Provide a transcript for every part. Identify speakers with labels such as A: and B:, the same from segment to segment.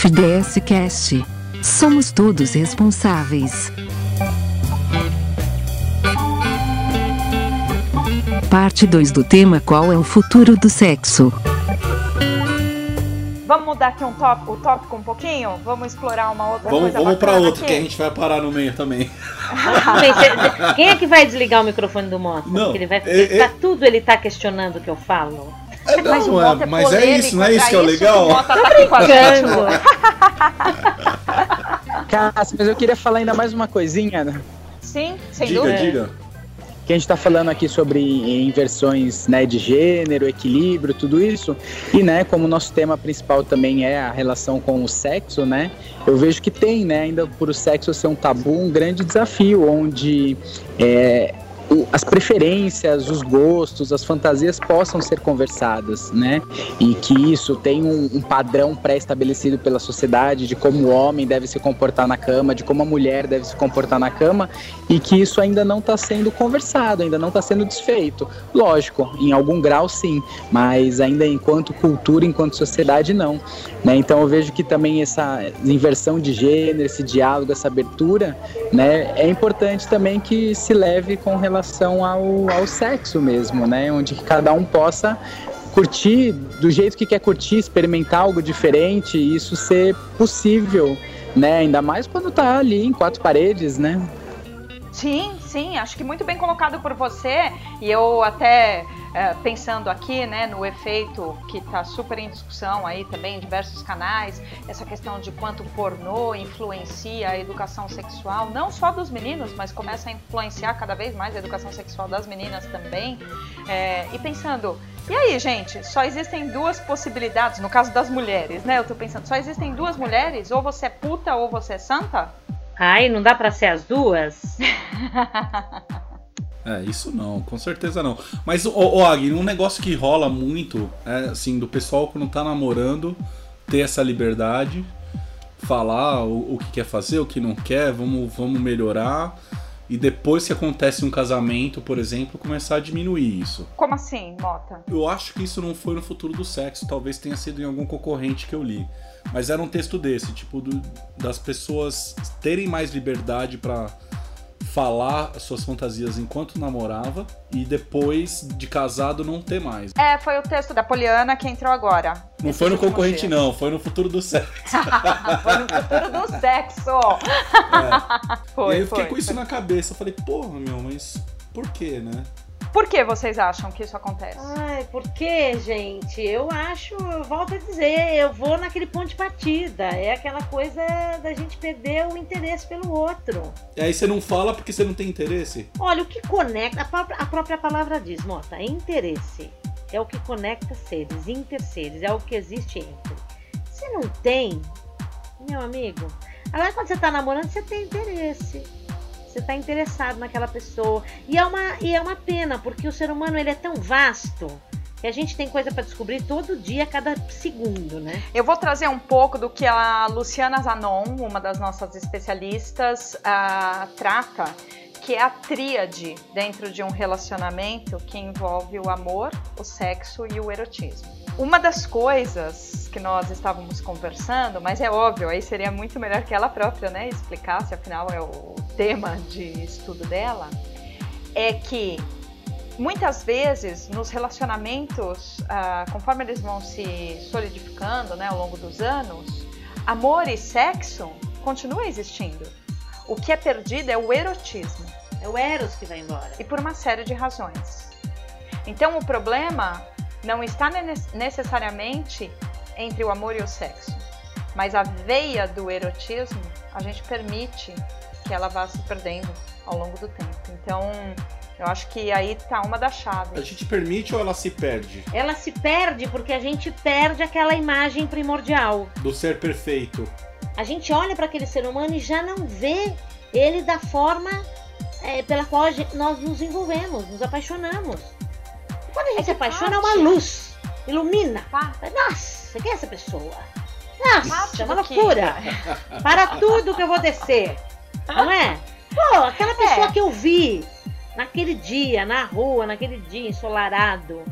A: FDS Cast. Somos todos responsáveis. Parte 2 do tema Qual é o futuro do sexo?
B: Vamos mudar aqui um tópico, o tópico um pouquinho? Vamos explorar uma outra
C: Vamos,
B: coisa
C: vamos pra
B: bacana
C: outro,
B: aqui?
C: que a gente vai parar no meio também.
D: Quem é que vai desligar o microfone do Mota?
C: Não,
D: Porque ele vai
C: é-
D: tá tudo ele tá questionando o que eu falo.
C: É,
B: Mas
C: não,
B: Mota
C: é, mas é isso, não é isso que é o legal?
B: o tá.
D: Cândido.
E: Cássio, mas eu queria falar ainda mais uma coisinha, né?
B: Sim, sem
C: Diga,
B: dúvida.
C: diga.
E: que a gente está falando aqui sobre inversões né, de gênero, equilíbrio, tudo isso. E né, como o nosso tema principal também é a relação com o sexo, né? Eu vejo que tem, né, ainda por o sexo ser um tabu, um grande desafio, onde é, as preferências, os gostos, as fantasias possam ser conversadas, né? E que isso tem um, um padrão pré-estabelecido pela sociedade de como o homem deve se comportar na cama, de como a mulher deve se comportar na cama, e que isso ainda não está sendo conversado, ainda não está sendo desfeito. Lógico, em algum grau sim, mas ainda enquanto cultura, enquanto sociedade, não. Né? Então eu vejo que também essa inversão de gênero, esse diálogo, essa abertura, né, é importante também que se leve com relação ao, ao sexo mesmo, né? onde cada um possa curtir do jeito que quer curtir, experimentar algo diferente, e isso ser possível, né? Ainda mais quando tá ali em quatro paredes, né?
B: Sim, sim, acho que muito bem colocado por você. E eu até eh, pensando aqui, né, no efeito que está super em discussão aí também em diversos canais, essa questão de quanto o pornô influencia a educação sexual, não só dos meninos, mas começa a influenciar cada vez mais a educação sexual das meninas também. Eh, e pensando, e aí, gente, só existem duas possibilidades, no caso das mulheres, né? Eu tô pensando, só existem duas mulheres, ou você é puta ou você é santa?
D: Ai, não dá pra ser as duas?
C: É, isso não, com certeza não. Mas, ô, ô Agni, um negócio que rola muito é assim, do pessoal quando tá namorando ter essa liberdade, falar o, o que quer fazer, o que não quer, vamos, vamos melhorar. E depois que acontece um casamento, por exemplo, começar a diminuir isso.
B: Como assim, Mota?
C: Eu acho que isso não foi no futuro do sexo, talvez tenha sido em algum concorrente que eu li. Mas era um texto desse, tipo, do- das pessoas terem mais liberdade pra falar suas fantasias enquanto namorava e depois de casado não ter mais.
B: É, foi o texto da Poliana que entrou agora.
C: Não foi no concorrente, não, foi no futuro do sexo.
B: foi no futuro do sexo.
C: e
B: Foi,
C: aí eu fiquei
B: foi,
C: com isso
B: foi.
C: na cabeça. Eu falei, porra, meu, mas por quê, né?
B: Por que vocês acham que isso acontece?
D: Ai, por que, gente? Eu acho, eu volto a dizer, eu vou naquele ponto de partida. É aquela coisa da gente perder o interesse pelo outro.
C: E aí você não fala porque você não tem interesse?
D: Olha, o que conecta, a própria, a própria palavra diz, Mota, é interesse. É o que conecta seres, interseres, é o que existe entre. Se não tem, meu amigo, agora quando você tá namorando, você tem interesse. Você tá interessado naquela pessoa. E é uma, e é uma pena, porque o ser humano ele é tão vasto que a gente tem coisa para descobrir todo dia, cada segundo, né?
B: Eu vou trazer um pouco do que a Luciana Zanon, uma das nossas especialistas, ah, trata, que é a tríade dentro de um relacionamento que envolve o amor, o sexo e o erotismo. Uma das coisas que nós estávamos conversando, mas é óbvio, aí seria muito melhor que ela própria, né, explicasse, afinal é o tema de estudo dela, é que muitas vezes nos relacionamentos, ah, conforme eles vão se solidificando né, ao longo dos anos, amor e sexo continuam existindo. O que é perdido é o erotismo
D: É o Eros que vai embora.
B: e por uma série de razões. Então o problema não está ne- necessariamente entre o amor e o sexo, mas a veia do erotismo a gente permite que ela vá se perdendo ao longo do tempo. Então eu acho que aí tá uma das
C: A
B: chaves.
C: gente permite ou ela se perde?
D: Ela se perde porque a gente perde aquela imagem primordial.
C: Do ser perfeito.
D: A gente olha para aquele ser humano e já não vê ele da forma é, pela qual nós nos envolvemos, nos apaixonamos. Quando a gente
B: É
D: se apaixona, é
B: parte-
D: uma luz, ilumina.
B: Tá?
D: Nossa, quem é essa pessoa? Nossa,
B: Parte
D: é uma
B: do que-
D: loucura. Para tudo que eu vou descer. Não é? Pô, aquela pessoa
B: É.
D: que eu vi naquele dia, na rua, naquele dia ensolarado.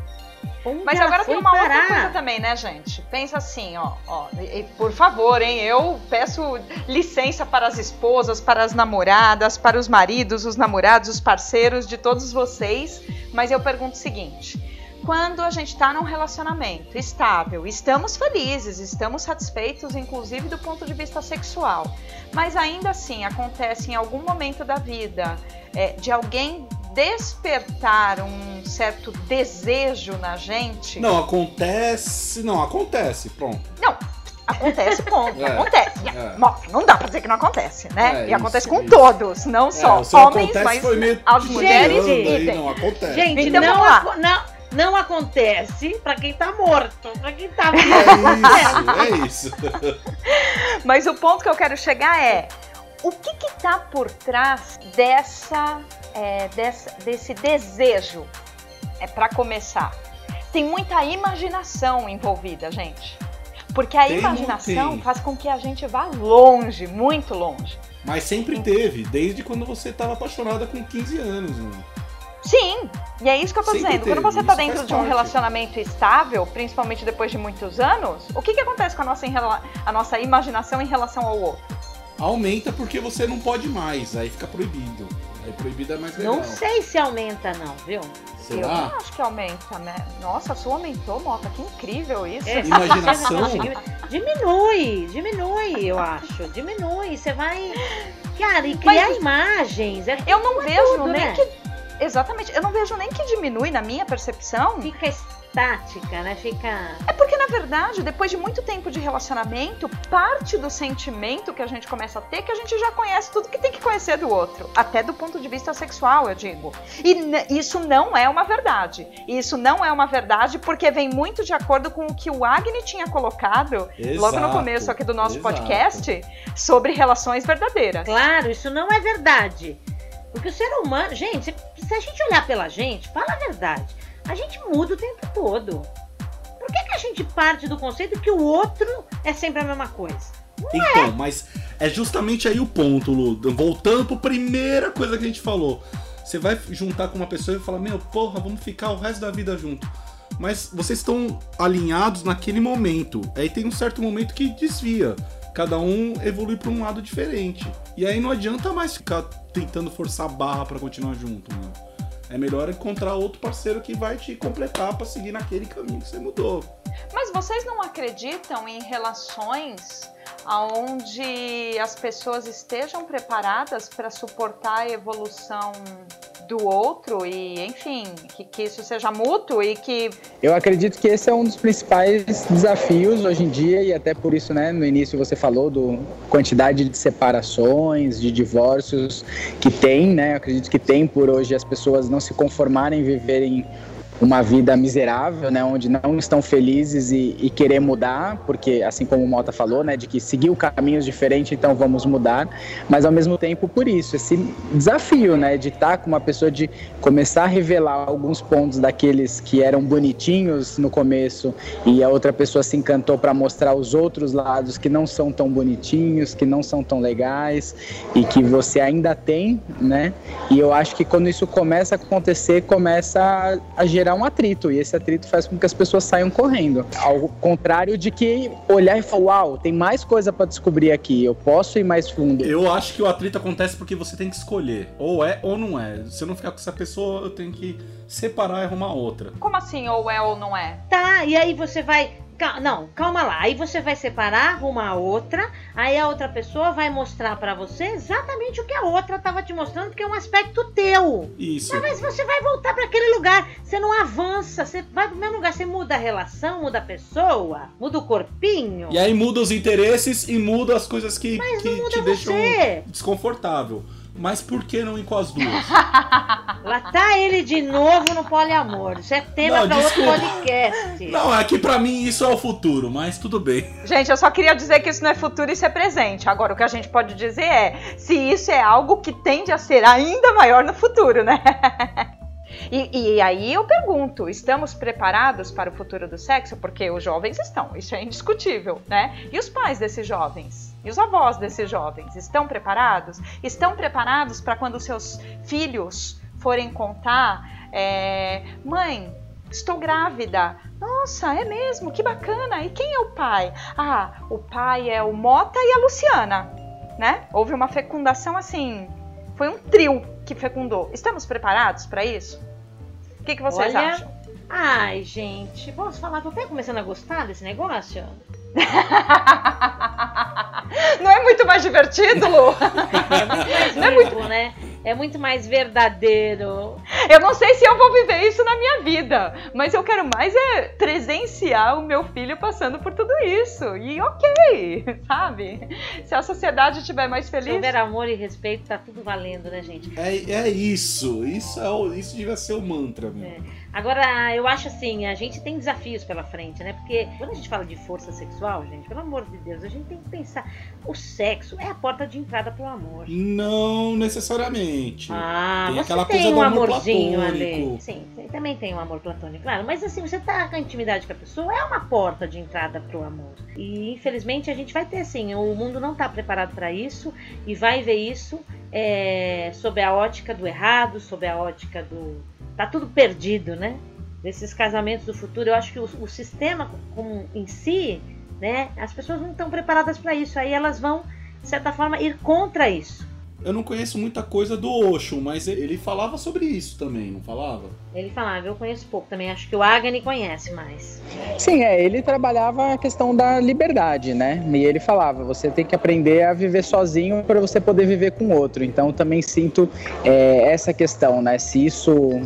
B: Mas agora tem uma parar? outra coisa também, né, gente? Pensa assim, ó, ó, e, por favor, hein? Eu peço licença para as esposas, para as namoradas, para os maridos, os namorados, os parceiros de todos vocês, mas eu pergunto o seguinte: quando a gente está num relacionamento estável, estamos felizes, estamos satisfeitos, inclusive do ponto de vista sexual, mas ainda assim acontece em algum momento da vida é, de alguém despertar um certo desejo na gente.
C: Não, acontece. Não, acontece, pronto.
B: Não, acontece, ponto. É, acontece. É. Não dá pra dizer que não acontece, né? É, e acontece isso, com isso. todos, não é, só homens, mas as mulheres
D: e não acontece. Gente, então, não, não, não acontece pra quem tá morto, pra quem tá vivo.
C: É isso, é isso.
B: mas o ponto que eu quero chegar é o que está por trás dessa, é, dessa, desse desejo? É para começar. Tem muita imaginação envolvida, gente. Porque a tem, imaginação faz com que a gente vá longe, muito longe.
C: Mas sempre teve, desde quando você estava apaixonada com 15 anos. Né?
B: Sim, e é isso que eu tô sempre dizendo. Teve. Quando você está dentro de um parte. relacionamento estável, principalmente depois de muitos anos, o que, que acontece com a nossa, a nossa imaginação em relação ao outro?
C: Aumenta porque você não pode mais, aí fica proibido. Aí proibido é mais legal.
D: Não sei se aumenta não, viu?
B: Será? Eu não acho que aumenta, né? Nossa, a sua aumentou, Mota, que incrível isso. É,
C: Imaginação.
D: diminui, diminui, eu acho. Diminui. Você vai. Cara, e criar Mas, imagens. É
B: eu não vejo tudo, nem né? que. Exatamente, eu não vejo nem que diminui na minha percepção.
D: Fica estática, né? Fica.
B: É porque, na verdade, depois de muito tempo de relacionamento, parte do sentimento que a gente começa a ter é que a gente já conhece tudo que tem que conhecer do outro. Até do ponto de vista sexual, eu digo. E isso não é uma verdade. Isso não é uma verdade porque vem muito de acordo com o que o Agni tinha colocado exato, logo no começo aqui do nosso exato. podcast sobre relações verdadeiras.
D: Claro, isso não é verdade. Porque o ser humano, gente, se a gente olhar pela gente, fala a verdade a gente muda o tempo todo. Por que, que a gente parte do conceito que o outro é sempre a mesma coisa?
C: Não então, é. mas é justamente aí o ponto, Lu. Voltando para a primeira coisa que a gente falou. Você vai juntar com uma pessoa e falar, meu, porra, vamos ficar o resto da vida junto. Mas vocês estão alinhados naquele momento. Aí tem um certo momento que desvia. Cada um evolui para um lado diferente. E aí não adianta mais ficar tentando forçar a barra para continuar junto, mano. É melhor encontrar outro parceiro que vai te completar para seguir naquele caminho que você mudou.
B: Mas vocês não acreditam em relações onde as pessoas estejam preparadas para suportar a evolução do outro e, enfim, que, que isso seja mútuo e que.
E: Eu acredito que esse é um dos principais desafios hoje em dia e até por isso, né, no início você falou do quantidade de separações, de divórcios que tem, né? Eu acredito que tem por hoje as pessoas não se conformarem em viverem uma vida miserável, né, onde não estão felizes e, e, querer mudar, porque assim como o Mota falou, né, de que seguiu caminhos diferentes, então vamos mudar, mas ao mesmo tempo por isso esse desafio, né, de estar com uma pessoa de começar a revelar alguns pontos daqueles que eram bonitinhos no começo e a outra pessoa se encantou para mostrar os outros lados que não são tão bonitinhos, que não são tão legais e que você ainda tem, né? E eu acho que quando isso começa a acontecer, começa a gerar gerar um atrito, e esse atrito faz com que as pessoas saiam correndo. Ao contrário de que olhar e falar, uau, tem mais coisa para descobrir aqui, eu posso ir mais fundo.
C: Eu acho que o atrito acontece porque você tem que escolher, ou é ou não é. Se eu não ficar com essa pessoa, eu tenho que separar e arrumar outra.
B: Como assim, ou é ou não é?
D: Tá, e aí você vai não, calma lá. Aí você vai separar, arrumar outra. Aí a outra pessoa vai mostrar para você exatamente o que a outra tava te mostrando, que é um aspecto teu.
C: Isso.
D: Mas você vai voltar para aquele lugar. Você não avança. Você vai pro mesmo lugar. Você muda a relação, muda a pessoa, muda o corpinho.
C: E aí muda os interesses e muda as coisas que, Mas que te deixam desconfortável. Mas por que não ir com as duas?
D: Lá tá ele de novo no poliamor. Isso é tema para outro podcast.
C: Não, é que pra mim isso é o futuro, mas tudo bem.
B: Gente, eu só queria dizer que isso não é futuro, isso é presente. Agora, o que a gente pode dizer é se isso é algo que tende a ser ainda maior no futuro, né? E, e, aí eu pergunto: estamos preparados para o futuro do sexo? Porque os jovens estão, isso é indiscutível, né? E os pais desses jovens? E os avós desses jovens? Estão preparados? Estão preparados para quando seus filhos forem contar: é, mãe, estou grávida. Nossa, é mesmo? Que bacana. E quem é o pai? Ah, o pai é o Mota e a Luciana, né? Houve uma fecundação assim, foi um trio que fecundou. Estamos preparados para isso? O que, que vocês
D: Olha,
B: acham?
D: Ai, gente, posso falar? Tô até começando a gostar desse negócio.
B: Não é muito mais divertido, Lu?
D: É muito mais
B: Não é
D: vivo, né? É muito mais verdadeiro.
B: Eu não sei se eu vou viver isso na minha vida, mas eu quero mais é presenciar o meu filho passando por tudo isso. E ok, sabe? Se a sociedade estiver mais
D: Se
B: feliz.
D: houver amor e respeito, tá tudo valendo, né, gente?
C: É, é isso. Isso, é o, isso devia ser o mantra, meu.
D: É. Agora, eu acho assim, a gente tem desafios pela frente, né? Porque quando a gente fala de força sexual, gente, pelo amor de Deus, a gente tem que pensar. O sexo é a porta de entrada pro amor.
C: Não necessariamente.
D: Ah,
C: Tem
D: você
C: aquela
D: tem
C: coisa
D: um
C: do amor
D: amorzinho
C: platônico.
D: ali. Sim, você também tem um amor platônico, claro. Mas assim, você tá com a intimidade com a pessoa, é uma porta de entrada pro amor. E infelizmente a gente vai ter assim, o mundo não tá preparado para isso e vai ver isso é, sob a ótica do errado, sob a ótica do. Tá tudo perdido, né? Desses casamentos do futuro. Eu acho que o, o sistema como em si, né? As pessoas não estão preparadas para isso. Aí elas vão, de certa forma, ir contra isso.
C: Eu não conheço muita coisa do Osho, mas ele falava sobre isso também, não falava?
D: Ele falava, eu conheço pouco também, acho que o Agni conhece mais.
E: Sim, é, ele trabalhava a questão da liberdade, né? E ele falava, você tem que aprender a viver sozinho para você poder viver com outro. Então também sinto é, essa questão, né? Se isso,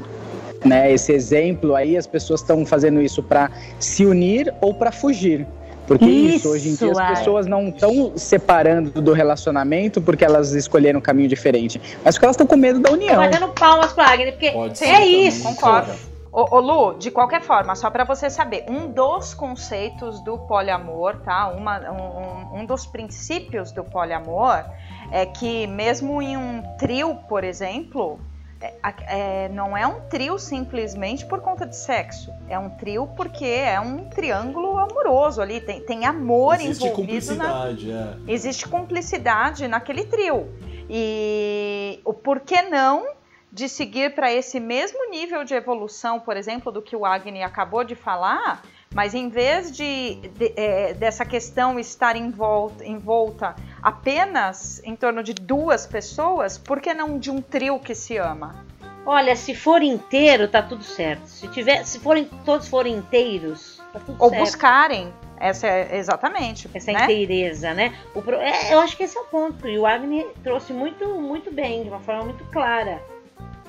E: né, esse exemplo aí, as pessoas estão fazendo isso para se unir ou para fugir. Porque isso,
A: Isso,
E: hoje em dia as
A: Ai.
E: pessoas não estão separando do relacionamento porque elas escolheram um caminho diferente, mas porque elas estão com medo da
D: Tô
E: união.
D: batendo palmas pro Agni, porque
C: Pode ser
D: é
C: também.
D: isso.
B: Concordo. Ô, ô, Lu, de qualquer forma, só para você saber, um dos conceitos do poliamor, tá? Uma, um, um dos princípios do poliamor é que mesmo em um trio, por exemplo, é, é, não é um trio simplesmente por conta de sexo. É um trio porque é um triângulo amoroso ali. Tem, tem amor
C: Existe
B: envolvido na,
C: cumplicidade, é.
B: existe cumplicidade naquele trio. E o porquê não de seguir para esse mesmo nível de evolução, por exemplo, do que o Agni acabou de falar, mas em vez de, de- é, dessa questão estar envolta, envolta apenas em torno de duas pessoas, por que não de um trio que se ama?
D: Olha, se for inteiro, tá tudo certo. Se tiver, se forem todos forem inteiros, tá tudo
B: Ou
D: certo.
B: buscarem, essa é exatamente,
D: essa
B: né?
D: inteireza, né? O é, eu acho que esse é o ponto. E o Agni trouxe muito, muito bem, de uma forma muito clara.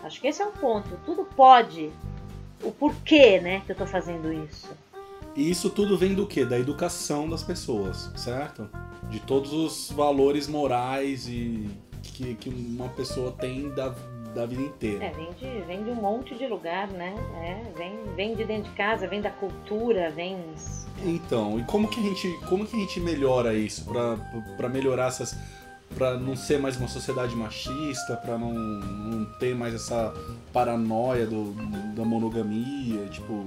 D: Acho que esse é o ponto. Tudo pode. O porquê, né, que eu tô fazendo isso.
C: E isso tudo vem do quê? Da educação das pessoas, certo? De todos os valores morais e que, que uma pessoa tem da, da vida inteira.
D: É, vem de, vem de um monte de lugar, né? É, vem, vem de dentro de casa, vem da cultura, vem.
C: Então, e como que a gente, como que a gente melhora isso Pra pra melhorar essas Pra não ser mais uma sociedade machista, pra não, não ter mais essa paranoia do, da monogamia, tipo,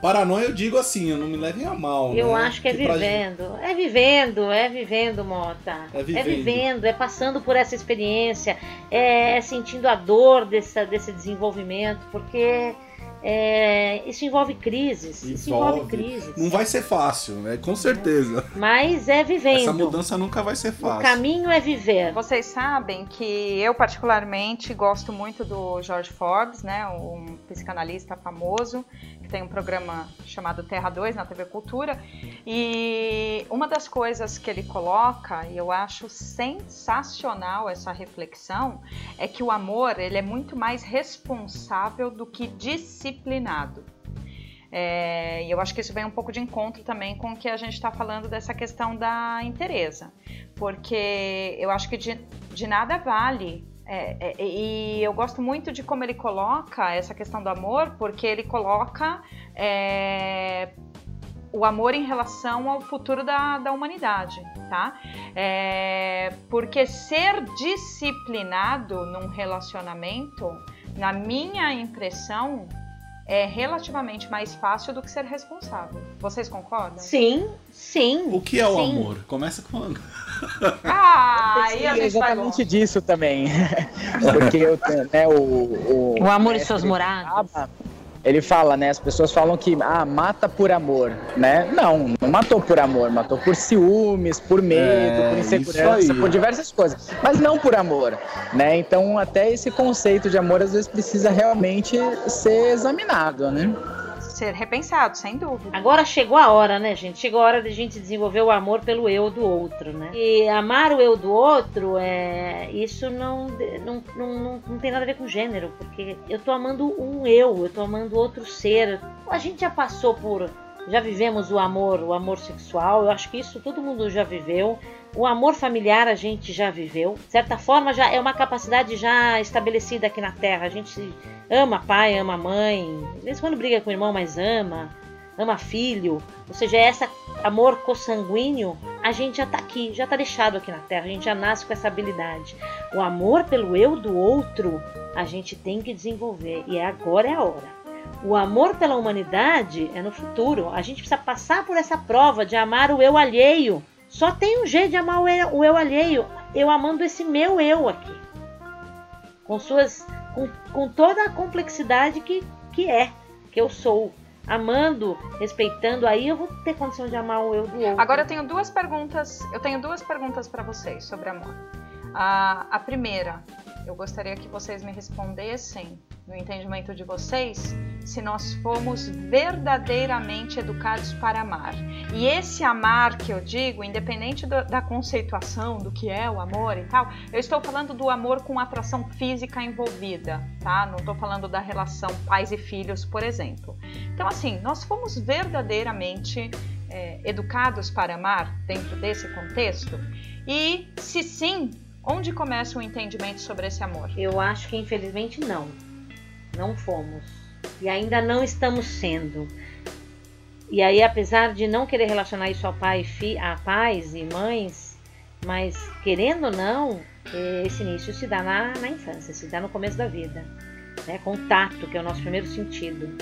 C: paranoia eu digo assim, eu não me levem a mal,
D: Eu
C: né?
D: acho que é
C: pra-
D: vivendo. É vivendo, é vivendo, Mota.
C: É vivendo.
D: É vivendo, é passando por essa experiência, é sentindo a dor dessa, desse desenvolvimento, porque é, isso envolve crises. Isso envolve
C: Envolve.
D: crises.
C: Não vai ser fácil, né? Com certeza.
D: Mas é vivendo.
C: Essa mudança nunca vai ser
D: O
C: fácil.
D: caminho é viver.
B: Vocês sabem que eu particularmente gosto muito do George Forbes, né, um psicanalista famoso que tem um programa chamado Terra 2 na TV Cultura, e uma das coisas que ele coloca, e eu acho sensacional essa reflexão, é que o amor ele é muito mais responsável do que disciplinado. É, e eu acho que isso vem um pouco de encontro também com o que a gente está falando dessa questão da interesa. Porque eu acho que de, de nada vale. é, é, e eu gosto muito de como ele coloca essa questão do amor, porque ele coloca é, o amor em relação ao futuro da, da humanidade, tá? É, porque ser disciplinado num relacionamento, na minha impressão, é relativamente mais fácil do que ser responsável. Vocês concordam?
D: Sim, sim.
C: O que é o
D: sim.
C: amor? Começa com
B: Ah, aí a gente vai
E: exatamente disso também. Porque eu, né, o, o,
A: O amor e suas moradas.
E: Ele fala, né? As pessoas falam que ah, mata por amor, né? Não, não matou por amor, matou por ciúmes, por medo, é, por insegurança, por diversas coisas, mas não por amor, né? Então até esse conceito de amor às vezes precisa realmente ser examinado, né?
B: Ser repensado, sem dúvida.
D: Agora chegou a hora, né, gente? Chegou a hora de a gente desenvolver o amor pelo eu do outro, né? E amar o eu do outro, é isso não, não, não, não, tem nada a ver com gênero, porque eu tô amando um eu, eu tô amando outro ser. A gente já passou por já vivemos o amor, o amor sexual. Eu acho que isso todo mundo já viveu. O amor familiar a gente já viveu. De certa forma, já é uma capacidade já estabelecida aqui na Terra. A gente ama pai, ama mãe. Vezes quando briga com o irmão, mas ama. Ama filho. Ou seja, esse amor consanguíneo, a gente já está aqui, já está deixado aqui na Terra. A gente já nasce com essa habilidade. O amor pelo eu do outro, a gente tem que desenvolver. E agora é a hora. O amor pela humanidade é no futuro. A gente precisa passar por essa prova de amar o eu alheio. Só tem um jeito de amar o eu, alheio. Eu amando esse meu eu aqui. Com suas. Com, com toda a complexidade que, que é, que eu sou. Amando, respeitando, aí eu vou ter condição de amar o eu do outro.
B: Agora eu tenho duas perguntas. Eu tenho duas perguntas para vocês sobre amor. A, a primeira, eu gostaria que vocês me respondessem, no entendimento de vocês, se nós fomos verdadeiramente educados para amar. E esse amar que eu digo, independente do, da conceituação do que é o amor e tal, eu estou falando do amor com atração física envolvida, tá? Não estou falando da relação pais e filhos, por exemplo. Então, assim, nós fomos verdadeiramente é, educados para amar dentro desse contexto? E se sim, Onde começa o entendimento sobre esse amor?
D: Eu acho que infelizmente não. Não fomos. E ainda não estamos sendo. E aí, apesar de não querer relacionar isso a, pai, fi, a pais e mães, mas querendo ou não, esse início se dá na, na infância, se dá no começo da vida. Né? Contato, que é o nosso primeiro sentido.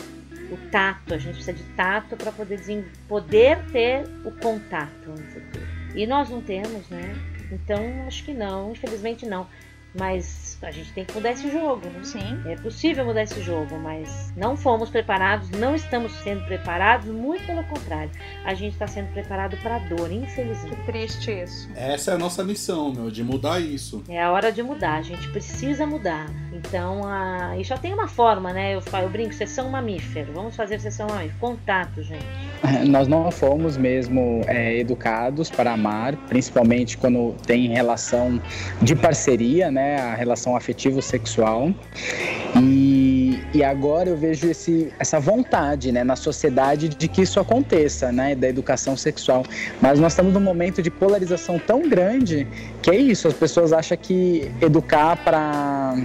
D: O tato, a gente precisa de tato para poder, poder ter o contato no futuro. E nós não temos, né? Então, acho que não, infelizmente não. Mas a gente tem que mudar esse jogo, né?
B: Sim.
D: É possível mudar esse jogo, mas não fomos preparados, não estamos sendo preparados, muito pelo contrário. A gente está sendo preparado para a dor, infelizmente.
B: Que triste isso.
C: Essa é a nossa missão, meu, de mudar isso.
D: É a hora de mudar, a gente precisa mudar. Então, a... e só tem uma forma, né? Eu, falo, eu brinco, sessão mamífero. Vamos fazer sessão mamífero. Contato, gente.
E: Nós não fomos mesmo é, educados para amar, principalmente quando tem relação de parceria, né? Né, a relação afetivo-sexual. E, e agora eu vejo esse, essa vontade né, na sociedade de que isso aconteça, né, da educação sexual. Mas nós estamos num momento de polarização tão grande que é isso, as pessoas acham que educar para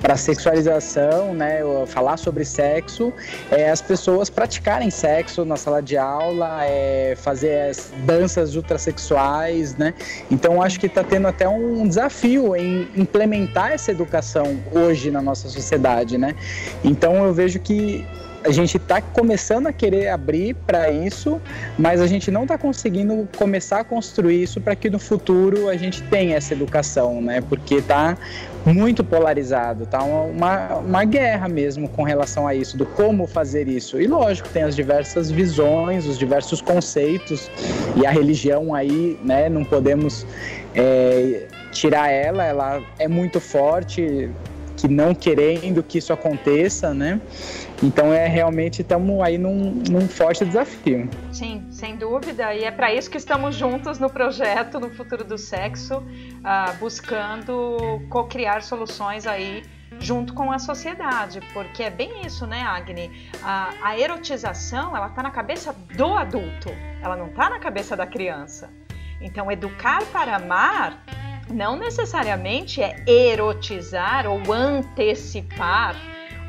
E: para sexualização, né, falar sobre sexo, é as pessoas praticarem sexo na sala de aula, é, fazer as danças ultrasexuais, né? Então acho que está tendo até um desafio em implementar essa educação hoje na nossa sociedade, né? Então eu vejo que a gente está começando a querer abrir para isso, mas a gente não está conseguindo começar a construir isso para que no futuro a gente tenha essa educação, né? Porque está muito polarizado, tá uma, uma guerra mesmo com relação a isso, do como fazer isso. E lógico, tem as diversas visões, os diversos conceitos, e a religião aí, né, não podemos é, tirar ela, ela é muito forte, que não querendo que isso aconteça, né? Então é realmente estamos aí num, num, forte desafio.
B: Sim, sem dúvida. E é para isso que estamos juntos no projeto no futuro do sexo, uh, buscando co-criar soluções aí junto com a sociedade, porque é bem isso, né, Agni? A, a erotização ela está na cabeça do adulto, ela não está na cabeça da criança. Então, educar para amar não necessariamente é erotizar ou antecipar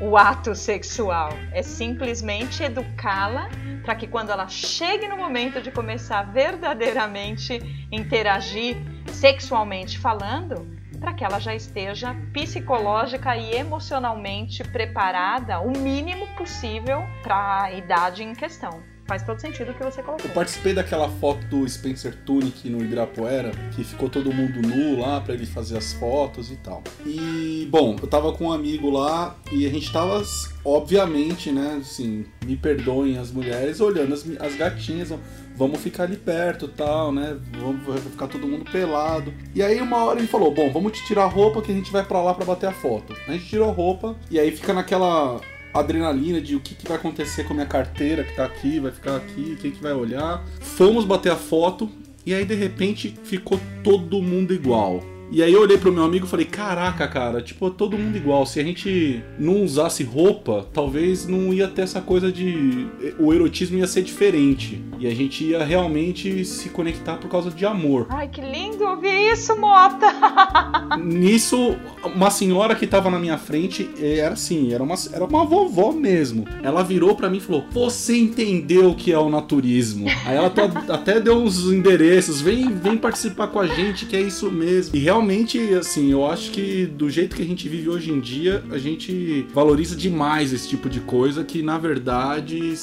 B: o ato sexual, é simplesmente educá-la para que quando ela chegue no momento de começar verdadeiramente interagir sexualmente falando, para que ela já esteja psicológica e emocionalmente preparada o mínimo possível para a idade em questão. Faz todo sentido o que você colocou.
C: Eu participei daquela foto do Spencer Tunick no Ibirapuera, que ficou todo mundo nu lá pra ele fazer as fotos e tal. E, bom, eu tava com um amigo lá e a gente tava, obviamente, né, assim, me perdoem as mulheres, olhando as, as gatinhas, vamos ficar ali perto tal, né? Vamos ficar todo mundo pelado. E aí uma hora ele falou: Bom, vamos te tirar a roupa que a gente vai pra lá pra bater a foto. A gente tirou a roupa e aí fica naquela adrenalina de o que, que vai acontecer com a minha carteira que tá aqui, vai ficar aqui, quem que vai olhar. Fomos bater a foto e aí de repente ficou todo mundo igual. E aí eu olhei pro meu amigo e falei, caraca, cara, tipo, todo mundo igual. Se a gente não usasse roupa, talvez não ia ter essa coisa de. O erotismo ia ser diferente. E a gente ia realmente se conectar por causa de amor.
B: Ai, que lindo ouvir isso, Mota!
C: Nisso, uma senhora que tava na minha frente era assim, era uma, era uma vovó mesmo. Ela virou para mim e falou: Você entendeu o que é o naturismo? Aí ela até deu uns endereços, vem, vem participar com a gente, que é isso mesmo. E realmente realmente, assim, eu acho que do jeito que a gente vive hoje em dia, a gente valoriza demais esse tipo de coisa que, na verdade,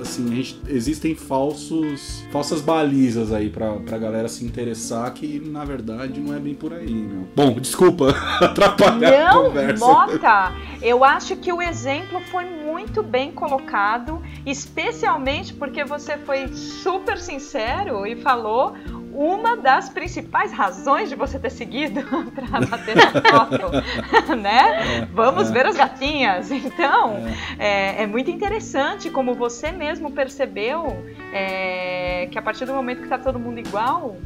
C: assim, gente, existem falsos, falsas balizas aí pra, pra galera se interessar que na verdade não é bem por aí, meu. Bom, desculpa atrapalhar não, a conversa.
B: Mota, eu acho que o exemplo foi muito bem colocado, especialmente porque você foi super sincero e falou uma das principais razões de você ter seguido para bater na foto, né? É, Vamos é. ver as gatinhas. Então, é. é. é. muito interessante como você mesmo percebeu é, que a partir do momento que está todo mundo igual,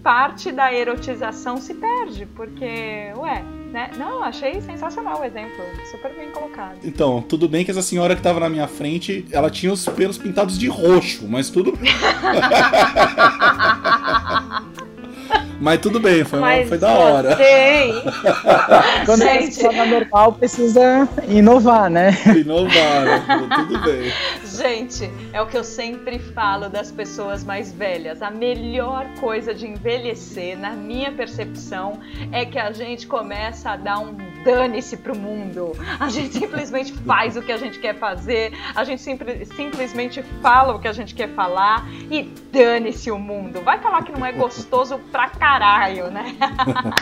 B: parte da erotização se perde, porque, ué, né? Não, achei sensacional o exemplo, super bem colocado.
C: Então, tudo bem que essa senhora que tava na minha frente, ela tinha os pelos pintados de roxo, mas tudo. Mas tudo bem, foi, Mas foi da hora.
B: Tem.
E: Quando Gente. a normal precisa inovar, né?
C: Inovar, né? tudo bem.
B: Gente, é o que eu sempre falo das pessoas mais velhas. A melhor coisa de envelhecer, na minha percepção, é que a gente começa a dar um dane-se pro mundo. A gente simplesmente faz o que a gente quer fazer, a gente simples, simplesmente fala o que a gente quer falar e dane-se o mundo. Vai falar que não é gostoso pra caralho, né?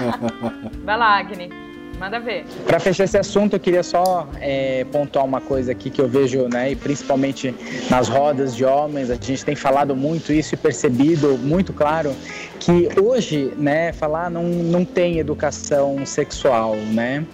B: Vai lá, Agni. Manda ver.
E: Para fechar esse assunto, eu queria só é, pontuar uma coisa aqui que eu vejo, né, e principalmente nas rodas de homens, a gente tem falado muito isso e percebido muito claro que hoje, né, falar não, não tem educação sexual, né?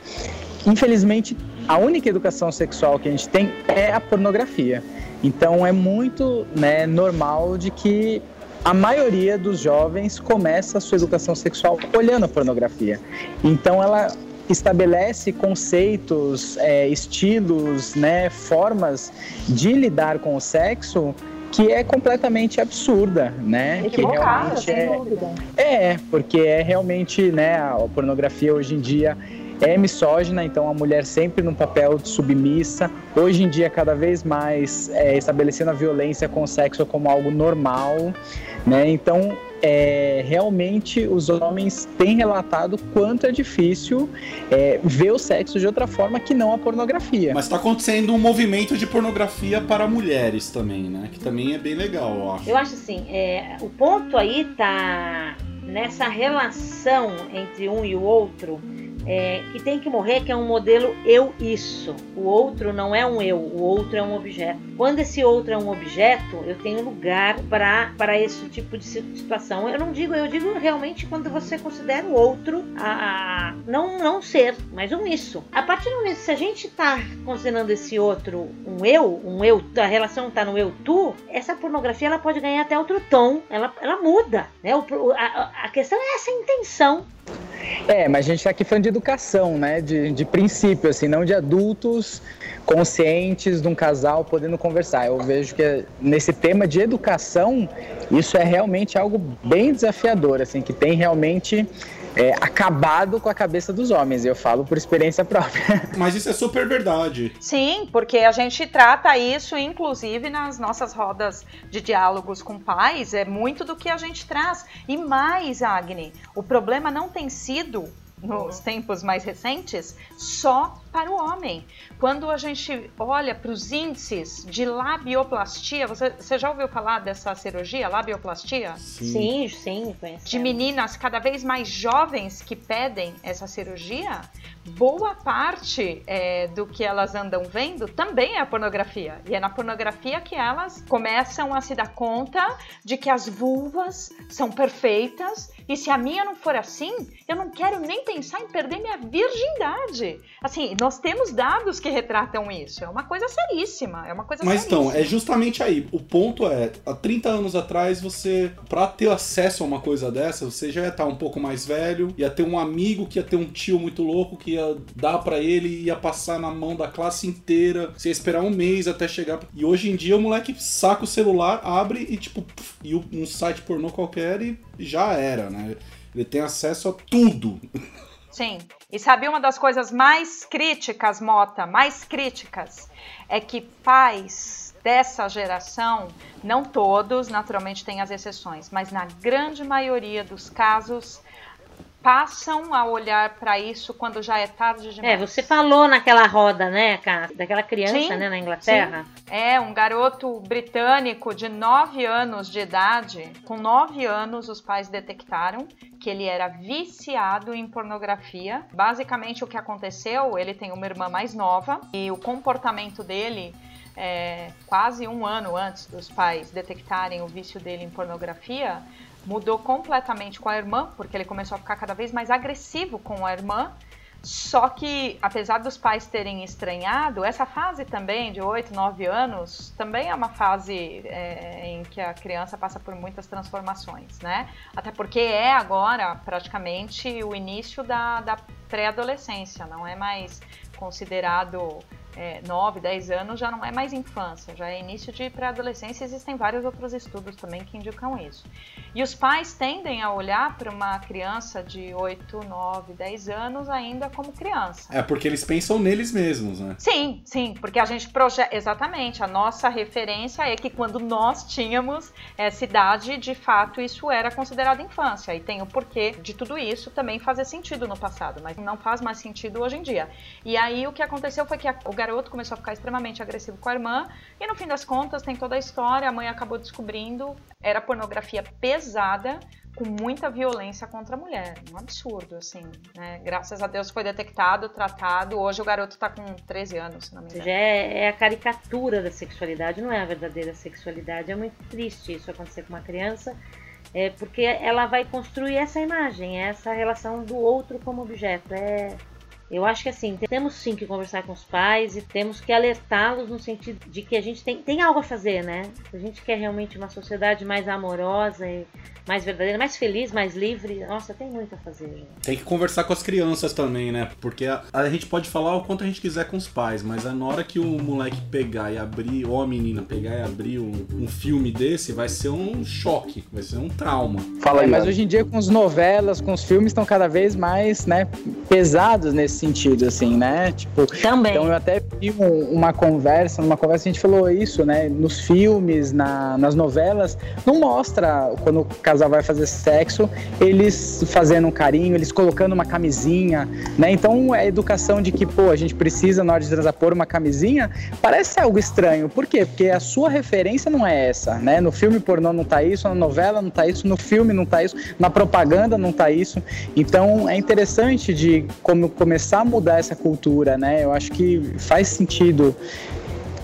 E: Infelizmente, a única educação sexual que a gente tem é a pornografia. Então é muito né, normal de que a maioria dos jovens começa a sua educação sexual olhando a pornografia. Então ela estabelece conceitos, é, estilos, né, formas de lidar com o sexo que é completamente absurda, né?
B: Que realmente
E: é, é, porque é realmente, né, a pornografia hoje em dia é misógina, então a mulher sempre num papel de submissa. Hoje em dia, cada vez mais é, estabelecendo a violência com o sexo como algo normal, né? Então, é, realmente os homens têm relatado quanto é difícil é, ver o sexo de outra forma que não a pornografia.
C: Mas está acontecendo um movimento de pornografia para mulheres também, né? Que também é bem legal, eu acho.
D: Eu acho assim, é, o ponto aí tá nessa relação entre um e o outro é, que tem que morrer, que é um modelo eu isso. O outro não é um eu, o outro é um objeto. Quando esse outro é um objeto, eu tenho lugar para esse tipo de situação. Eu não digo, eu digo realmente quando você considera o outro a, a não não ser, mas um isso. A partir do momento que a gente está considerando esse outro um eu, um eu, a relação está no eu tu, essa pornografia ela pode ganhar até outro tom, ela, ela muda, né? O, a, a questão é essa intenção
E: é, mas a gente está aqui falando de educação, né? De, de princípio, assim, não de adultos conscientes de um casal podendo conversar. Eu vejo que nesse tema de educação, isso é realmente algo bem desafiador, assim, que tem realmente é, acabado com a cabeça dos homens. Eu falo por experiência própria.
C: Mas isso é super verdade.
B: Sim, porque a gente trata isso, inclusive, nas nossas rodas de diálogos com pais. É muito do que a gente traz. E mais, Agni, o problema não tem sido nos tempos mais recentes, só para o homem. Quando a gente olha para os índices de labioplastia, você, você já ouviu falar dessa cirurgia, labioplastia?
D: Sim, sim, conheço.
B: De meninas cada vez mais jovens que pedem essa cirurgia, boa parte é, do que elas andam vendo também é a pornografia. E é na pornografia que elas começam a se dar conta de que as vulvas são perfeitas e se a minha não for assim, eu não quero nem pensar em perder minha virgindade. Assim, nós temos dados que retratam isso. É uma coisa seríssima. É uma coisa
C: Mas
B: seríssima.
C: então, é justamente aí. O ponto é, há 30 anos atrás, você, pra ter acesso a uma coisa dessa, você já ia estar um pouco mais velho, ia ter um amigo que ia ter um tio muito louco que ia dar para ele e ia passar na mão da classe inteira. Você ia esperar um mês até chegar. E hoje em dia o moleque saca o celular, abre e tipo, puf, e um site pornô qualquer e já era, né? Ele tem acesso a tudo.
B: Sim. E sabe uma das coisas mais críticas, Mota, mais críticas, é que pais dessa geração, não todos, naturalmente tem as exceções, mas na grande maioria dos casos, passam a olhar para isso quando já é tarde demais.
D: É, você falou naquela roda, né, daquela criança,
B: sim,
D: né, na Inglaterra.
B: Sim. É, um garoto britânico de 9 anos de idade. Com 9 anos, os pais detectaram que ele era viciado em pornografia. Basicamente, o que aconteceu, ele tem uma irmã mais nova e o comportamento dele é, quase um ano antes dos pais detectarem o vício dele em pornografia, mudou completamente com a irmã, porque ele começou a ficar cada vez mais agressivo com a irmã. Só que, apesar dos pais terem estranhado, essa fase também, de 8, 9 anos, também é uma fase é, em que a criança passa por muitas transformações, né? Até porque é agora, praticamente, o início da, da pré-adolescência, não é mais considerado é, 9, 10 anos já não é mais infância, já é início de pré-adolescência. Existem vários outros estudos também que indicam isso. E os pais tendem a olhar para uma criança de 8, 9, 10 anos ainda como criança.
C: É porque eles pensam neles mesmos, né?
B: Sim, sim, porque a gente projeta. Exatamente, a nossa referência é que quando nós tínhamos essa idade, de fato, isso era considerado infância. E tem o porquê de tudo isso também fazer sentido no passado, mas não faz mais sentido hoje em dia. E aí o que aconteceu foi que a, o garoto começou a ficar extremamente agressivo com a irmã, e no fim das contas tem toda a história, a mãe acabou descobrindo, era pornografia pesada, com muita violência contra a mulher. Um absurdo, assim, né? Graças a Deus foi detectado, tratado. Hoje o garoto tá com 13 anos, se não me engano.
D: Já é, é, a caricatura da sexualidade, não é a verdadeira sexualidade. É muito triste isso acontecer com uma criança, é porque ela vai construir essa imagem, essa relação do outro como objeto. É, eu acho que assim, temos sim que conversar com os pais e temos que alertá-los no sentido de que a gente tem, tem algo a fazer, né? A gente quer realmente uma sociedade mais amorosa e mais verdadeira, mais feliz, mais livre. Nossa, tem muito a fazer. Gente.
C: Tem que conversar com as crianças também, né? Porque a, a, gente pode falar o quanto a gente quiser com os pais, mas na hora que o moleque pegar e abrir, ou a menina pegar e abrir um, um filme desse, vai ser um choque, vai ser um trauma.
E: Fala aí, é, mas hoje em dia com as novelas, com os filmes estão cada vez mais, né, pesados nesse sentido, assim, né? Tipo,
D: também.
E: Então eu até vi um, uma conversa, numa conversa a gente falou isso, né? Nos filmes, na, nas novelas, não mostra quando o casal vai fazer sexo, eles fazendo um carinho, eles colocando uma camisinha, né? Então a educação de que, pô, a gente precisa na hora de transar pôr uma camisinha, parece algo estranho. Por quê? Porque a sua referência não é essa, né? No filme pornô não tá isso, na novela não tá isso, no filme não tá isso, na propaganda não tá isso. Então é interessante de como começar a mudar essa cultura, né? Eu acho que faz sentido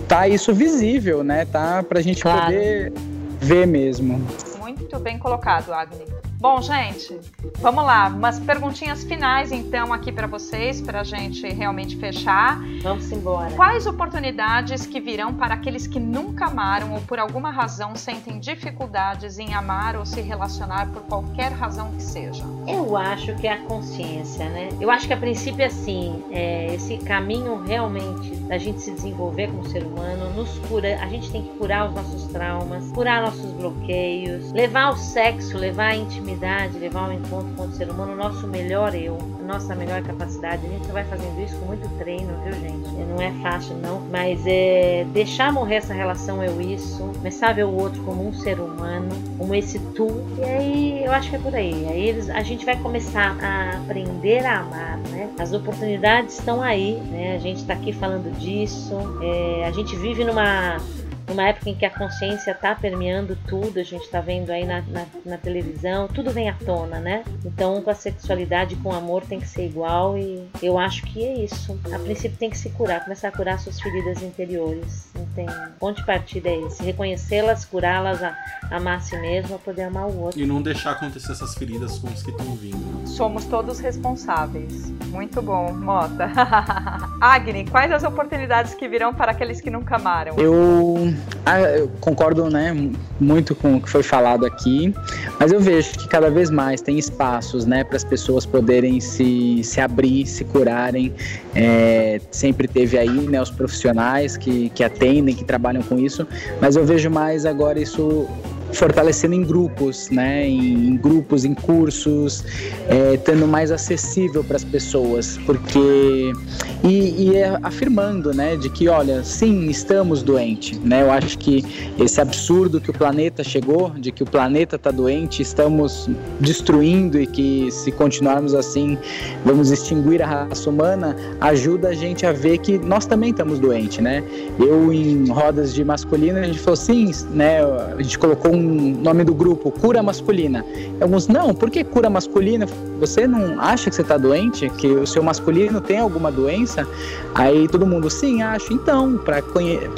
E: tá isso visível, né? Tá pra gente claro. poder ver mesmo.
B: Muito bem colocado, Agni. Bom, gente, vamos lá. Umas perguntinhas finais, então, aqui para vocês, para a gente realmente fechar.
D: Vamos embora.
B: Quais oportunidades que virão para aqueles que nunca amaram ou por alguma razão sentem dificuldades em amar ou se relacionar por qualquer razão que seja?
D: Eu acho que é a consciência, né? Eu acho que a princípio, assim, é esse caminho realmente da gente se desenvolver como ser humano, nos cura, a gente tem que curar os nossos traumas, curar nossos bloqueios, levar o sexo, levar a intimidade intimidade, levar ao encontro com o ser humano o nosso melhor eu, nossa melhor capacidade. A gente vai fazendo isso com muito treino, viu, gente? Não é fácil, não, mas é deixar morrer essa relação eu-isso, começar a ver o outro como um ser humano, como esse tu, e aí eu acho que é por aí. Aí eles, a gente vai começar a aprender a amar, né? As oportunidades estão aí, né? A gente está aqui falando disso, é, a gente vive numa numa época em que a consciência está permeando tudo, a gente está vendo aí na, na, na, televisão, tudo vem à tona, né? Então, com a sexualidade, com o amor, tem que ser igual e eu acho que é isso. A princípio, tem que se curar, começar a curar suas feridas interiores. Não tem ponto de partida é esse. Reconhecê-las, curá-las, amar a si mesmo, a poder amar o outro.
C: E não deixar acontecer essas feridas com os que estão vindo.
B: Somos todos responsáveis. Muito bom, Mota. Agni, quais as oportunidades que virão para aqueles que nunca amaram?
E: Eu ah, eu concordo né, muito com o que foi falado aqui, mas eu vejo que cada vez mais tem espaços né, para as pessoas poderem se, se abrir, se curarem. É, sempre teve aí né, os profissionais que, que atendem, que trabalham com isso, mas eu vejo mais agora isso fortalecendo em grupos, né? Em, em grupos, em cursos, é, tendo mais acessível para as pessoas, porque e, e é afirmando, né, de que olha, sim, estamos doentes, né? Eu acho que esse absurdo que o planeta chegou, de que o planeta está doente, estamos destruindo e que se continuarmos assim vamos extinguir a raça humana, ajuda a gente a ver que nós também estamos doentes, né? Eu em rodas de masculino a gente falou sim, né? A gente colocou um nome do grupo, cura masculina. Alguns, não, por que cura masculina? Você não acha que você está doente? Que o seu masculino tem alguma doença? Aí todo mundo, sim, acho. Então, para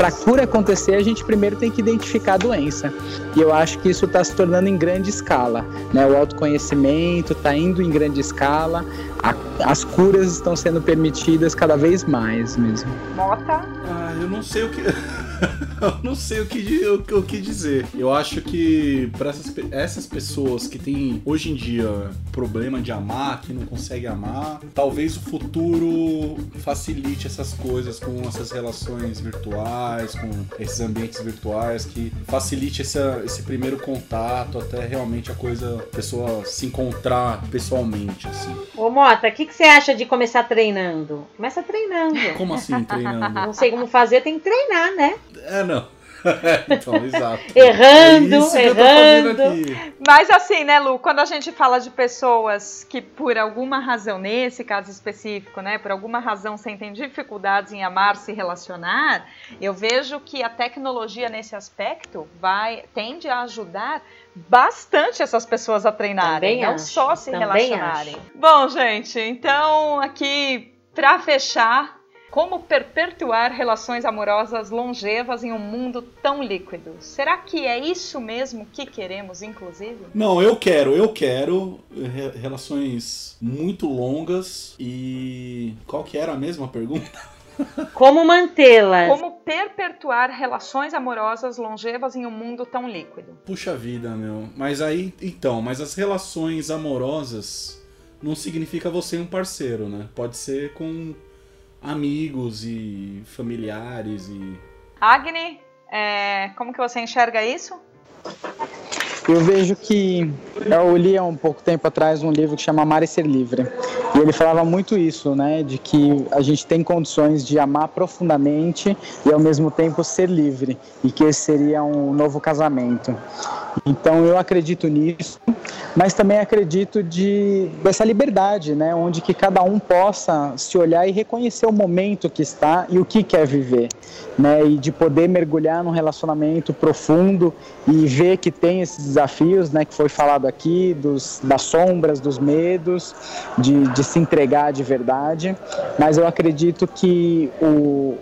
E: a cura acontecer, a gente primeiro tem que identificar a doença. E eu acho que isso está se tornando em grande escala. Né? O autoconhecimento está indo em grande escala, a, as curas estão sendo permitidas cada vez mais mesmo.
B: Mota?
C: Ah, eu não sei o que. eu não sei o que, o, o que dizer. Eu acho que para essas, essas pessoas que têm hoje em dia problema de amar, que não conseguem amar, talvez o futuro facilite essas coisas com essas relações virtuais, com esses ambientes virtuais, que facilite essa, esse primeiro contato até realmente a coisa, a pessoa se encontrar pessoalmente, assim.
D: Ô Mota, o que, que você acha de começar treinando? Começa treinando.
C: Como assim treinando?
D: Não sei como fazer, tem que treinar, né?
C: É, não. então, exato.
D: errando, é errando.
B: Mas assim, né, Lu, quando a gente fala de pessoas que por alguma razão, nesse caso específico, né, por alguma razão sentem dificuldades em amar, se relacionar, eu vejo que a tecnologia nesse aspecto vai tende a ajudar bastante essas pessoas a treinarem,
D: Também
B: não
D: acho,
B: só se
D: também
B: relacionarem.
D: acho.
B: Bom, gente, então aqui para fechar, como perpetuar relações amorosas longevas em um mundo tão líquido? Será que é isso mesmo que queremos, inclusive?
C: Não, eu quero, eu quero re- relações muito longas e qual que era a mesma pergunta?
D: Como mantê-las?
B: Como perpetuar relações amorosas longevas em um mundo tão líquido?
C: Puxa vida, meu. Mas aí, então, mas as relações amorosas não significa você um parceiro, né? Pode ser com amigos e familiares e
B: Agni, é, como que você enxerga isso?
E: Eu vejo que eu li há um pouco tempo atrás um livro que chama Amar e Ser Livre. E ele falava muito isso, né, de que a gente tem condições de amar profundamente e ao mesmo tempo ser livre, e que esse seria um novo casamento. Então eu acredito nisso, mas também acredito de dessa liberdade, né, onde que cada um possa se olhar e reconhecer o momento que está e o que quer viver, né, e de poder mergulhar num relacionamento profundo e ver que tem esses desafios, né, que foi falado aqui, dos, das sombras, dos medos, de, de se entregar de verdade, mas eu acredito que o,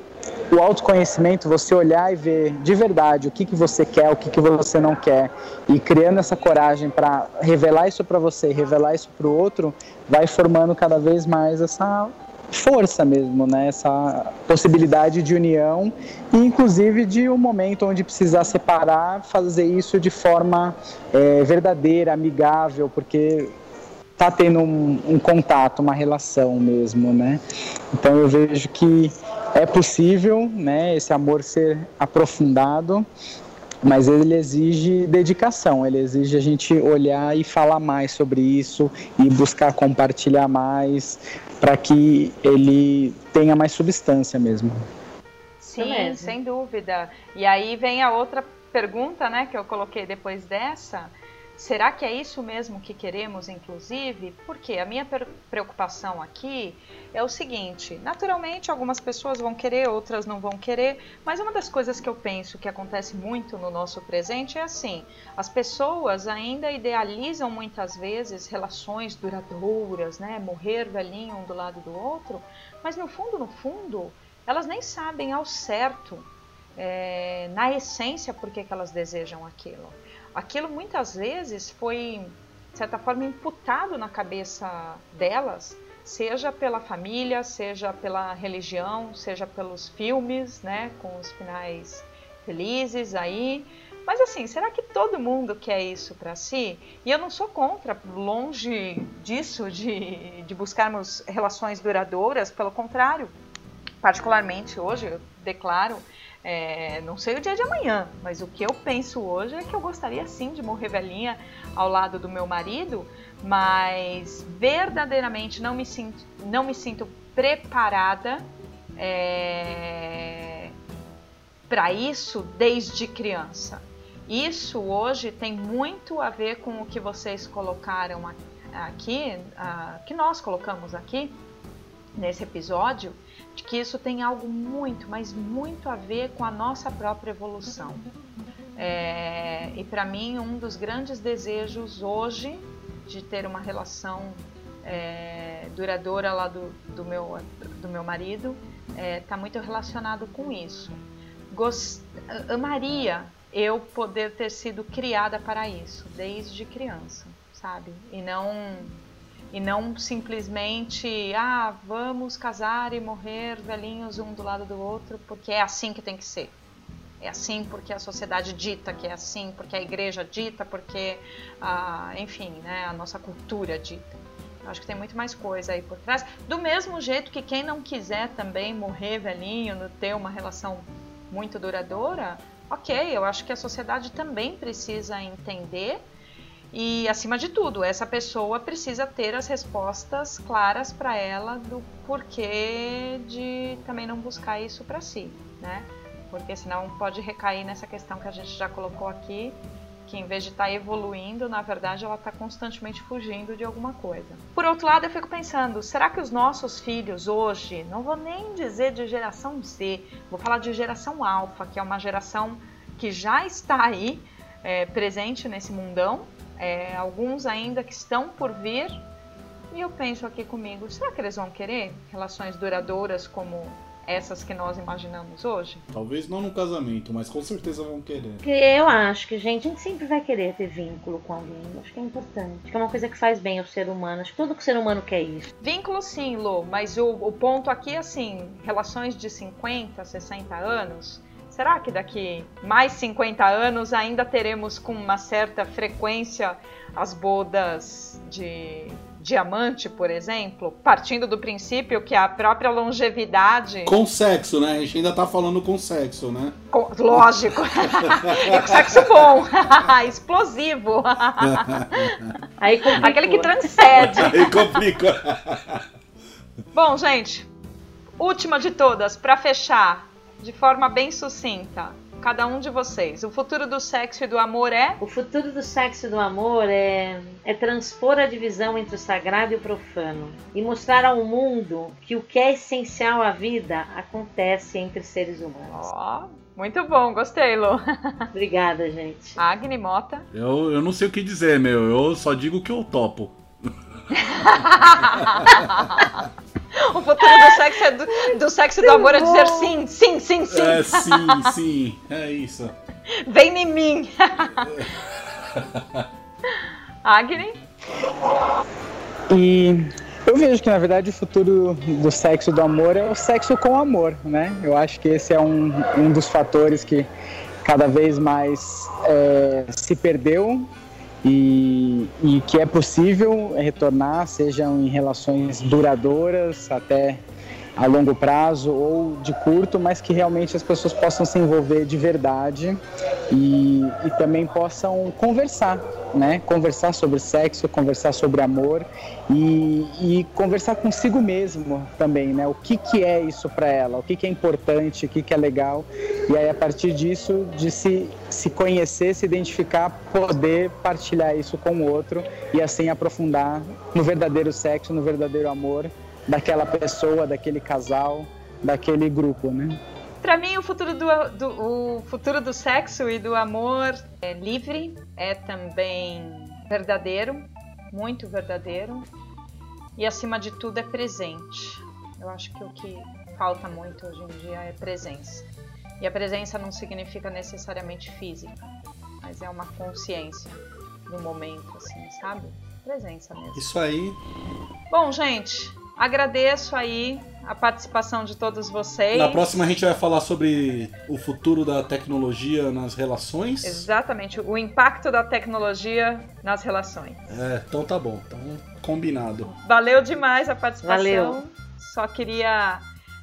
E: o autoconhecimento, você olhar e ver de verdade o que, que você quer, o que, que você não quer, e criando essa coragem para revelar isso para você, revelar isso para o outro, vai formando cada vez mais essa força mesmo, né? Essa possibilidade de união e inclusive de um momento onde precisar separar, fazer isso de forma é, verdadeira, amigável, porque tá tendo um, um contato, uma relação mesmo, né? Então eu vejo que é possível, né? Esse amor ser aprofundado mas ele exige dedicação, ele exige a gente olhar e falar mais sobre isso e buscar compartilhar mais para que ele tenha mais substância mesmo.
B: Sim, sem dúvida. E aí vem a outra pergunta, né, que eu coloquei depois dessa. Será que é isso mesmo que queremos, inclusive? Porque a minha preocupação aqui é o seguinte: naturalmente, algumas pessoas vão querer, outras não vão querer, mas uma das coisas que eu penso que acontece muito no nosso presente é assim: as pessoas ainda idealizam muitas vezes relações duradouras, né? Morrer velhinho um do lado do outro, mas no fundo, no fundo, elas nem sabem ao certo, é, na essência, por que, elas desejam aquilo aquilo muitas vezes foi, de certa forma, imputado na cabeça delas, seja pela família, seja pela religião, seja pelos filmes, né, com os finais felizes aí. Mas assim, será que todo mundo quer isso para si? E eu não sou contra, longe disso, de, de buscarmos relações duradouras, pelo contrário. Particularmente hoje, eu declaro é, não sei o dia de amanhã, mas o que eu penso hoje é que eu gostaria sim de morrer velhinha ao lado do meu marido, mas verdadeiramente não me sinto, não me sinto preparada é, para isso desde criança. Isso hoje tem muito a ver com o que vocês colocaram aqui, que nós colocamos aqui nesse episódio, de que isso tem algo muito, mas muito a ver com a nossa própria evolução. É, e para mim, um dos grandes desejos hoje de ter uma relação é, duradoura lá do, do, meu, do meu marido está é, tá muito relacionado com isso. Gost, amaria eu poder ter sido criada para isso desde criança, sabe? E não e não simplesmente, ah, vamos casar e morrer velhinhos um do lado do outro, porque é assim que tem que ser. É assim porque a sociedade dita que é assim, porque a igreja dita, porque, ah, enfim, né, a nossa cultura dita. Eu acho que tem muito mais coisa aí por trás. Do mesmo jeito que quem não quiser também morrer velhinho, ter uma relação muito duradoura, ok, eu acho que a sociedade também precisa entender e, acima de tudo, essa pessoa precisa ter as respostas claras para ela do porquê de também não buscar isso para si, né? Porque senão pode recair nessa questão que a gente já colocou aqui, que em vez de estar tá evoluindo, na verdade ela está constantemente fugindo de alguma coisa. Por outro lado, eu fico pensando, será que os nossos filhos hoje, não vou nem dizer de geração Z, vou falar de geração alfa, que é uma geração que já está aí é, presente nesse mundão, é, alguns ainda que estão por vir. E eu penso aqui comigo, será que eles vão querer relações duradouras como essas que nós imaginamos hoje?
C: Talvez não no casamento, mas com certeza vão querer.
D: Eu acho que, gente, a gente sempre vai querer ter vínculo com alguém. Acho que é importante. Acho que é uma coisa que faz bem ao ser humano. Acho que todo ser humano quer isso.
B: Vínculo sim, Lu, mas o, o ponto aqui é assim, relações de 50, 60 anos será que daqui mais 50 anos ainda teremos com uma certa frequência as bodas de diamante, por exemplo, partindo do princípio que a própria longevidade.
C: Com sexo, né? A gente ainda tá falando com sexo, né?
B: Com... Lógico. é com sexo bom, explosivo.
D: Aí
B: Aquele que transcende.
C: Aí complica.
B: Bom, gente, última de todas, para fechar de forma bem sucinta, cada um de vocês. O futuro do sexo e do amor é?
D: O futuro do sexo e do amor é, é transpor a divisão entre o sagrado e o profano e mostrar ao mundo que o que é essencial à vida acontece entre seres humanos.
B: Ó, oh, muito bom, gostei, Lu.
D: Obrigada, gente.
B: Agni Mota.
C: Eu, eu não sei o que dizer, meu. Eu só digo que eu topo.
B: O futuro do sexo é do, do sexo e do amor é dizer sim, sim, sim, sim.
C: É, sim, sim. É isso.
B: Vem em mim. Agni?
E: E eu vejo que, na verdade, o futuro do sexo e do amor é o sexo com amor, né? Eu acho que esse é um, um dos fatores que cada vez mais é, se perdeu e, e que é possível retornar, sejam em relações duradouras até a longo prazo ou de curto, mas que realmente as pessoas possam se envolver de verdade e, e também possam conversar, né? Conversar sobre sexo, conversar sobre amor e, e conversar consigo mesmo também, né? O que, que é isso para ela, o que, que é importante, o que, que é legal e aí a partir disso de se, se conhecer, se identificar, poder partilhar isso com o outro e assim aprofundar no verdadeiro sexo, no verdadeiro amor daquela pessoa, daquele casal, daquele grupo, né?
B: Para mim, o futuro do, do, o futuro do sexo e do amor é livre, é também verdadeiro, muito verdadeiro, e acima de tudo é presente. Eu acho que o que falta muito hoje em dia é presença. E a presença não significa necessariamente física, mas é uma consciência do momento, assim, sabe? Presença mesmo.
C: Isso aí.
B: Bom, gente, Agradeço aí a participação de todos vocês.
C: Na próxima a gente vai falar sobre o futuro da tecnologia nas relações.
B: Exatamente, o impacto da tecnologia nas relações.
C: É, então tá bom, então combinado.
B: Valeu demais a participação.
D: Valeu.
B: Só queria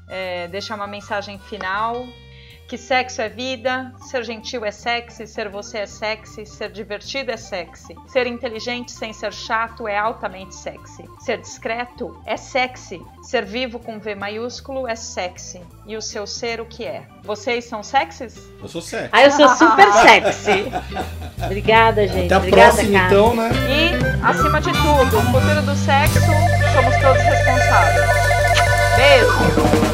B: é, deixar uma mensagem final que sexo é vida, ser gentil é sexy, ser você é sexy, ser divertido é sexy, ser inteligente sem ser chato é altamente sexy, ser discreto é sexy, ser vivo com V maiúsculo é sexy. E o seu ser o que é? Vocês são sexys?
C: Eu sou sexy.
D: Ah, eu sou super sexy. Obrigada, gente.
C: Até a
D: Obrigada,
C: próxima
D: cara.
C: então, né?
B: E, acima de tudo, o futuro do sexo, somos todos responsáveis. Beijo!